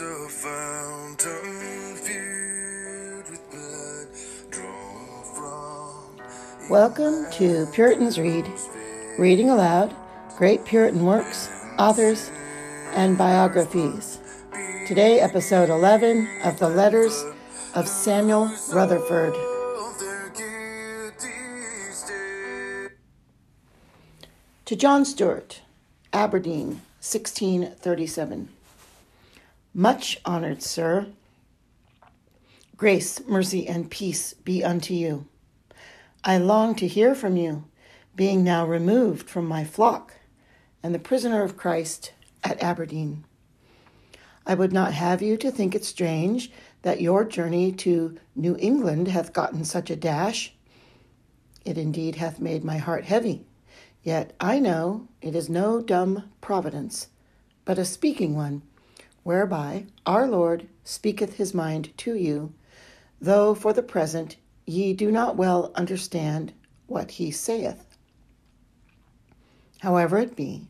a fountain filled with blood drawn from Welcome to Puritans Read, reading aloud great Puritan works, authors, and biographies. Today, episode 11 of the Letters of Samuel Rutherford. To John Stuart, Aberdeen, 1637. Much honored sir, grace, mercy, and peace be unto you. I long to hear from you, being now removed from my flock and the prisoner of Christ at Aberdeen. I would not have you to think it strange that your journey to New England hath gotten such a dash. It indeed hath made my heart heavy. Yet I know it is no dumb providence, but a speaking one, whereby our Lord speaketh his mind to you, though for the present ye do not well understand what he saith. However it be,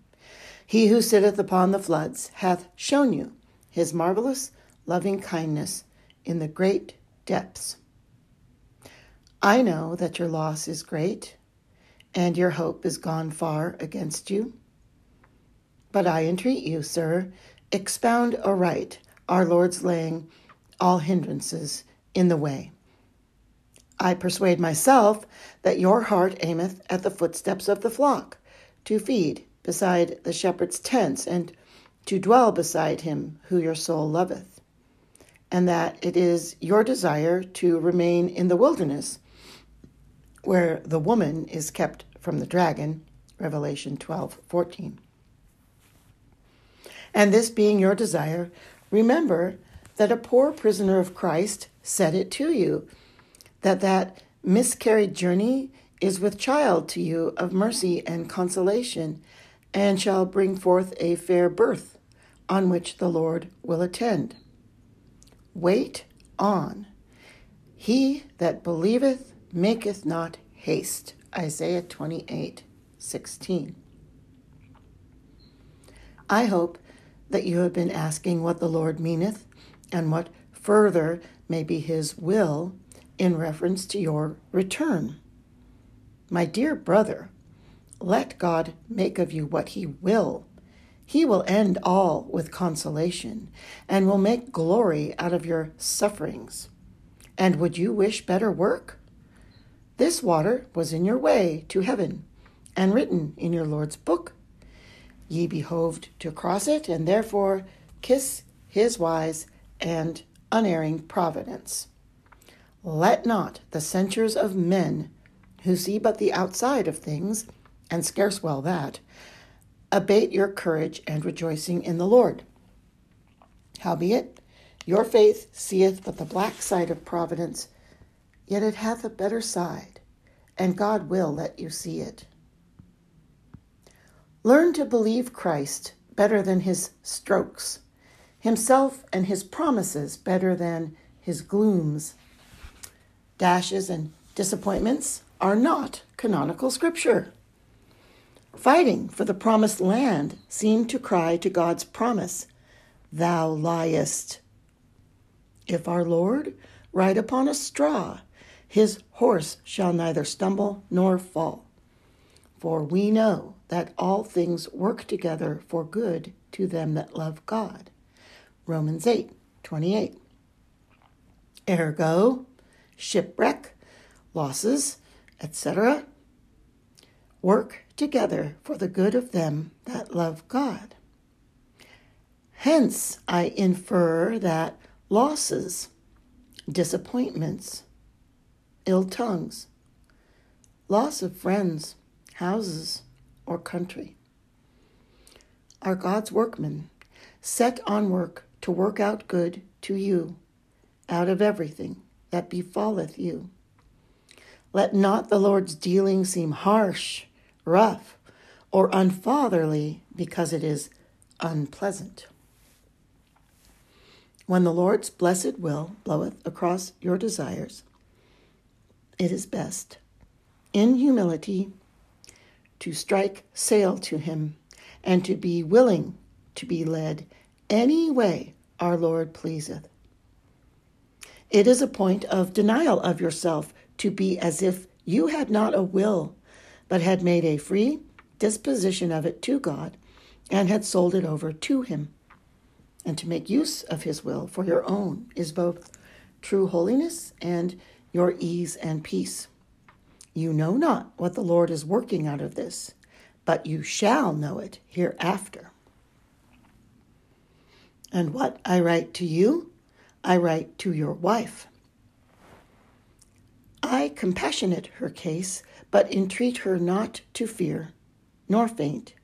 he who sitteth upon the floods hath shown you his marvelous loving kindness in the great depths. I know that your loss is great, and your hope is gone far against you. But I entreat you, sir, expound aright our Lord's laying all hindrances in the way. I persuade myself that your heart aimeth at the footsteps of the flock, to feed beside the shepherd's tents, and to dwell beside him who your soul loveth, and that it is your desire to remain in the wilderness, where the woman is kept from the dragon, Revelation 12 14. And this being your desire, remember that a poor prisoner of Christ said it to you, that that miscarried journey is with child to you of mercy and consolation, and shall bring forth a fair birth, on which the Lord will attend. Wait on. He that believeth maketh not haste. Isaiah 28 16. I hope that you have been asking what the Lord meaneth and what further may be his will in reference to your return. My dear brother, let God make of you what he will. He will end all with consolation and will make glory out of your sufferings. And would you wish better work? This water was in your way to heaven and written in your Lord's book. Ye behoved to cross it, and therefore kiss his wise and unerring providence. Let not the censures of men, who see but the outside of things, and scarce well that, abate your courage and rejoicing in the Lord. Howbeit, your faith seeth but the black side of providence, yet it hath a better side, and God will let you see it. Learn to believe Christ better than his strokes, himself and his promises better than his glooms. Dashes and disappointments are not canonical scripture. Fighting for the promised land seemed to cry to God's promise, Thou liest. If our Lord ride upon a straw, his horse shall neither stumble nor fall. For we know that all things work together for good to them that love God. Romans 8 28. Ergo, shipwreck, losses, etc., work together for the good of them that love God. Hence, I infer that losses, disappointments, ill tongues, loss of friends, houses, or country are God's workmen, set on work to work out good to you out of everything that befalleth you. Let not the Lord's dealing seem harsh, rough, or unfatherly because it is unpleasant. When the Lord's blessed will bloweth across your desires, it is best, in humility, to strike sail to him and to be willing to be led any way our Lord pleaseth. It is a point of denial of yourself to be as if you had not a will, but had made a free disposition of it to God and had sold it over to Him. And to make use of His will for your own is both true holiness and your ease and peace. You know not what the Lord is working out of this, but you shall know it hereafter. And what I write to you, I write to your wife. I compassionate her case, but entreat her not to fear, nor faint.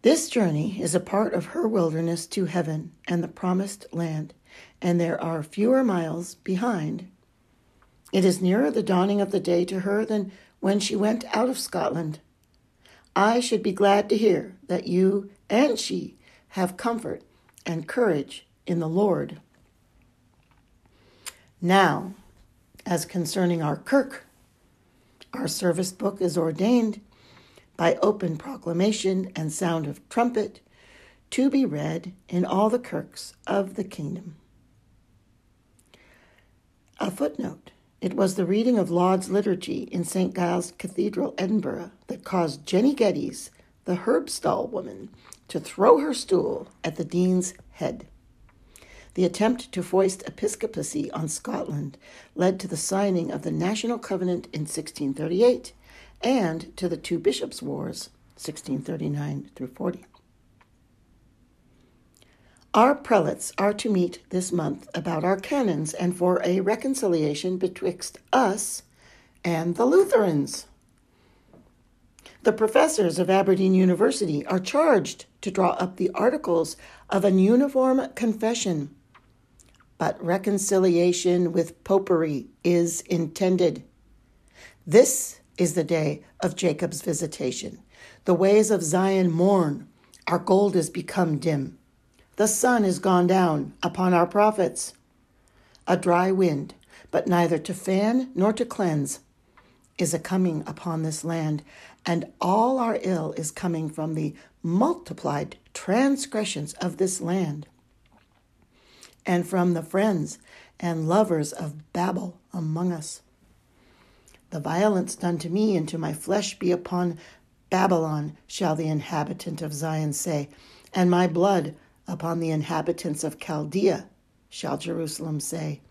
This journey is a part of her wilderness to heaven and the promised land, and there are fewer miles behind. It is nearer the dawning of the day to her than when she went out of Scotland. I should be glad to hear that you and she have comfort and courage in the Lord. Now, as concerning our kirk, our service book is ordained by open proclamation and sound of trumpet to be read in all the kirks of the kingdom. A footnote. It was the reading of Laud's liturgy in St. Giles Cathedral, Edinburgh, that caused Jenny Geddes, the Herbstall woman, to throw her stool at the dean's head. The attempt to foist episcopacy on Scotland led to the signing of the National Covenant in 1638 and to the Two Bishops' Wars, 1639 through 40. Our prelates are to meet this month about our canons and for a reconciliation betwixt us and the Lutherans. The professors of Aberdeen University are charged to draw up the articles of an uniform confession, but reconciliation with popery is intended. This is the day of Jacob's visitation. The ways of Zion mourn, our gold is become dim. The sun is gone down upon our prophets. A dry wind, but neither to fan nor to cleanse, is a coming upon this land, and all our ill is coming from the multiplied transgressions of this land, and from the friends and lovers of Babel among us. The violence done to me and to my flesh be upon Babylon, shall the inhabitant of Zion say, and my blood upon the inhabitants of Chaldea, shall Jerusalem say.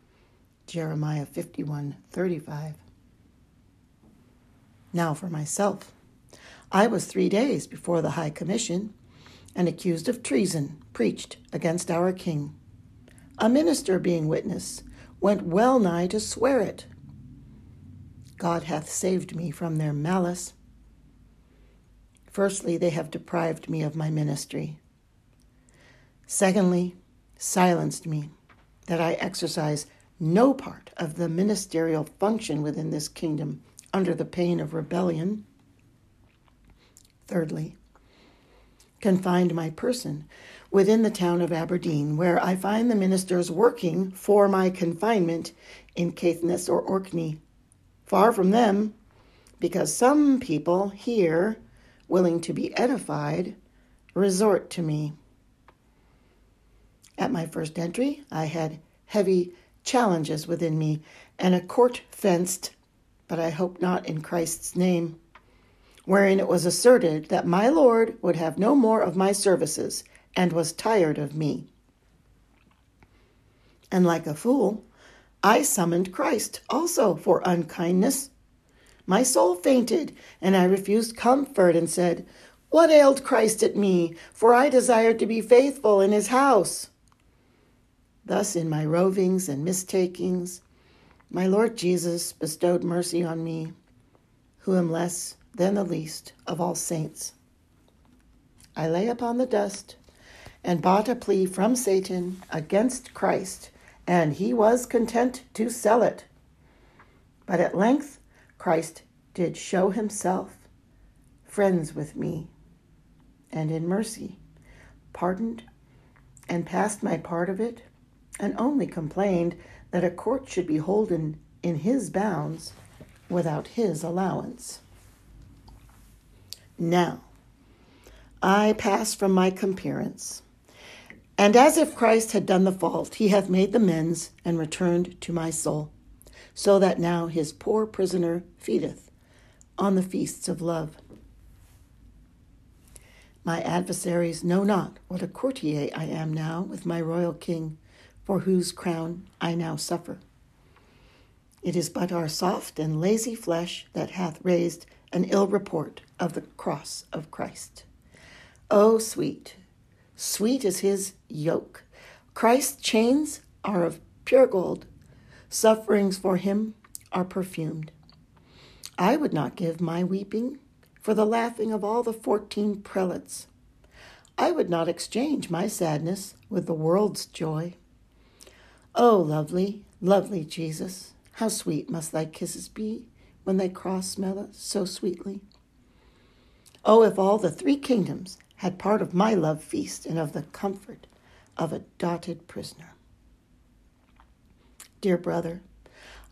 Jeremiah 51 35. Now for myself. I was three days before the High Commission and accused of treason preached against our king. A minister being witness went well nigh to swear it. God hath saved me from their malice. Firstly, they have deprived me of my ministry. Secondly, silenced me, that I exercise no part of the ministerial function within this kingdom under the pain of rebellion. Thirdly, confined my person within the town of Aberdeen, where I find the ministers working for my confinement in Caithness or Orkney. Far from them, because some people here, willing to be edified, resort to me. At my first entry, I had heavy challenges within me and a court fenced, but I hope not in Christ's name, wherein it was asserted that my Lord would have no more of my services and was tired of me. And like a fool, I summoned Christ also for unkindness. My soul fainted, and I refused comfort and said, What ailed Christ at me? For I desired to be faithful in his house. Thus, in my rovings and mistakings, my Lord Jesus bestowed mercy on me, who am less than the least of all saints. I lay upon the dust and bought a plea from Satan against Christ, and he was content to sell it. But at length Christ did show himself friends with me, and in mercy pardoned and passed my part of it and only complained that a court should be holden in his bounds without his allowance. Now, I pass from my comparence, And as if Christ had done the fault, he hath made the mends and returned to my soul, so that now his poor prisoner feedeth on the feasts of love. My adversaries know not what a courtier I am now with my royal king, for whose crown I now suffer. It is but our soft and lazy flesh that hath raised an ill report of the cross of Christ. Oh, sweet, sweet is his yoke. Christ's chains are of pure gold, sufferings for him are perfumed. I would not give my weeping for the laughing of all the fourteen prelates. I would not exchange my sadness with the world's joy. Oh, lovely, lovely Jesus, how sweet must thy kisses be when they cross smell so sweetly. Oh, if all the three kingdoms had part of my love feast and of the comfort of a dotted prisoner. Dear brother,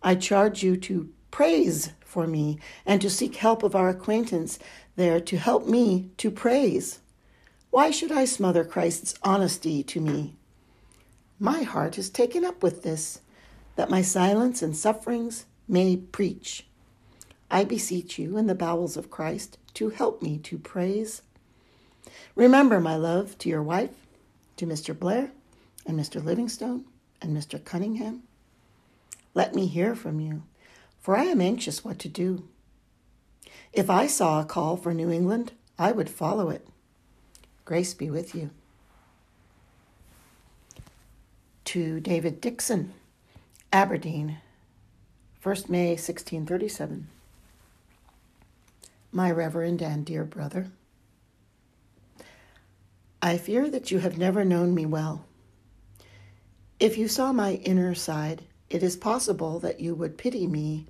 I charge you to praise for me and to seek help of our acquaintance there to help me to praise. Why should I smother Christ's honesty to me? My heart is taken up with this, that my silence and sufferings may preach. I beseech you in the bowels of Christ to help me to praise. Remember my love to your wife, to Mr. Blair and Mr. Livingstone and Mr. Cunningham. Let me hear from you for I am anxious what to do. If I saw a call for New England, I would follow it. Grace be with you. To David Dickson, Aberdeen, 1st May 1637. My Reverend and dear brother, I fear that you have never known me well. If you saw my inner side, it is possible that you would pity me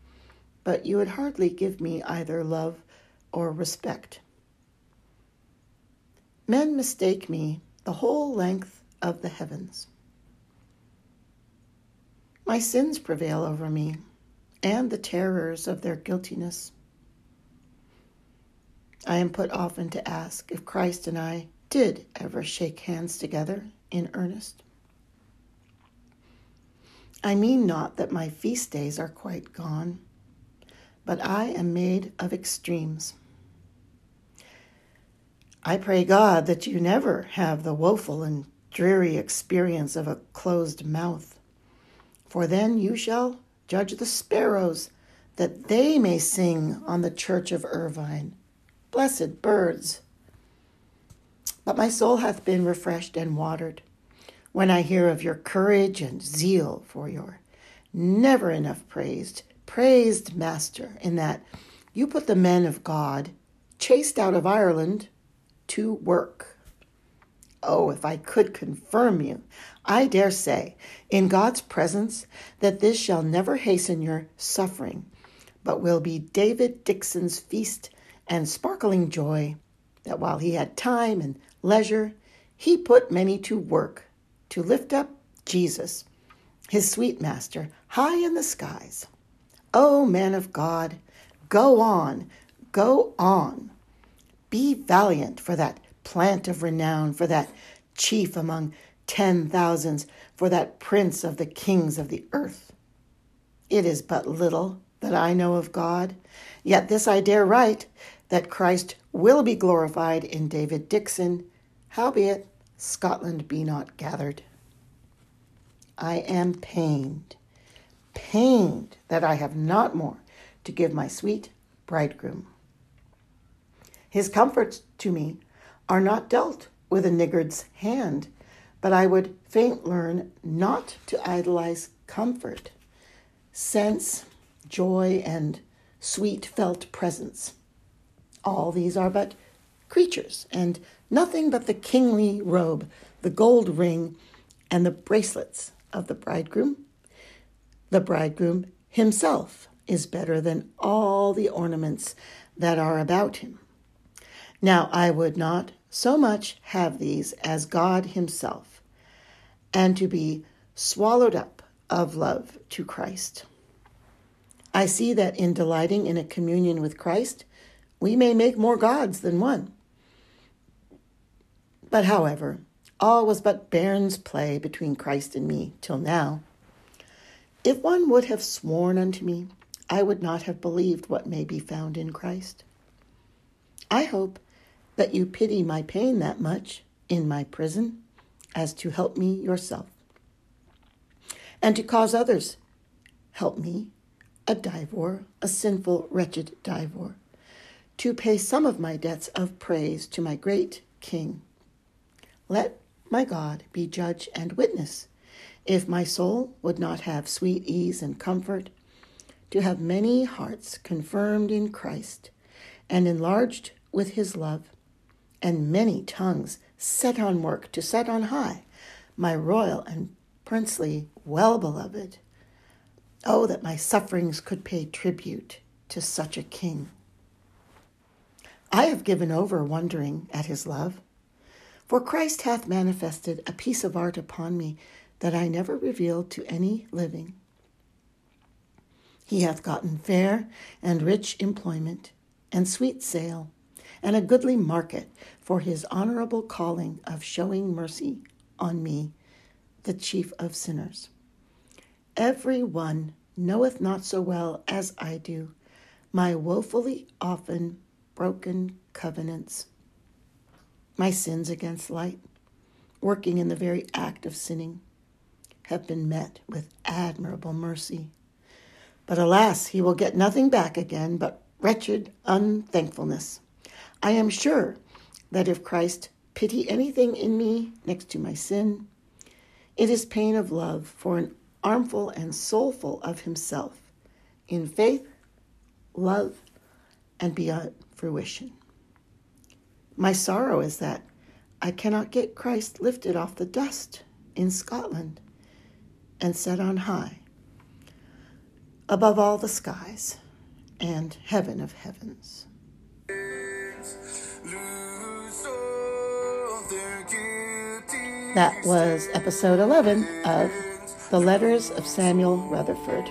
but you would hardly give me either love or respect. Men mistake me the whole length of the heavens. My sins prevail over me, and the terrors of their guiltiness. I am put often to ask if Christ and I did ever shake hands together in earnest. I mean not that my feast days are quite gone but I am made of extremes. I pray God that you never have the woeful and dreary experience of a closed mouth, for then you shall judge the sparrows, that they may sing on the church of Irvine. Blessed birds! But my soul hath been refreshed and watered when I hear of your courage and zeal for your never enough praised praised Master in that you put the men of God, chased out of Ireland, to work. Oh, if I could confirm you, I dare say, in God's presence, that this shall never hasten your suffering, but will be David Dickson's feast and sparkling joy, that while he had time and leisure, he put many to work to lift up Jesus, his sweet master, high in the skies. Oh, man of God, go on, go on. Be valiant for that plant of renown, for that chief among ten thousands, for that prince of the kings of the earth. It is but little that I know of God, yet this I dare write that Christ will be glorified in David Dickson, howbeit Scotland be not gathered. I am pained pained that I have not more to give my sweet bridegroom. His comforts to me are not dealt with a niggard's hand, but I would fain learn not to idolize comfort, sense, joy, and sweet felt presence. All these are but creatures, and nothing but the kingly robe, the gold ring, and the bracelets of the bridegroom the bridegroom himself is better than all the ornaments that are about him. Now I would not so much have these as God himself, and to be swallowed up of love to Christ. I see that in delighting in a communion with Christ, we may make more gods than one. But however, All was but bairn's play between Christ and me till now. If one would have sworn unto me, I would not have believed what may be found in Christ. I hope that you pity my pain that much in my prison as to help me yourself, and to cause others help me, a divor, a sinful, wretched divor, to pay some of my debts of praise to my great King. Let my God be judge and witness, if my soul would not have sweet ease and comfort, to have many hearts confirmed in Christ and enlarged with his love, and many tongues set on work to set on high my royal and princely well beloved. Oh, that my sufferings could pay tribute to such a king. I have given over wondering at his love, for Christ hath manifested a piece of art upon me that I never revealed to any living. He hath gotten fair and rich employment, and sweet sale, and a goodly market for his honorable calling of showing mercy on me, the chief of sinners. Every one knoweth not so well as I do my woefully often broken covenants, my sins against light, working in the very act of sinning, have been met with admirable mercy. But alas, he will get nothing back again but wretched unthankfulness. I am sure that if Christ pity anything in me next to my sin, it is pain of love for an armful and soulful of himself in faith, love, and beyond fruition. My sorrow is that I cannot get Christ lifted off the dust in Scotland and set on high above all the skies and heaven of heavens. That was episode 11 of The Letters of Samuel Rutherford.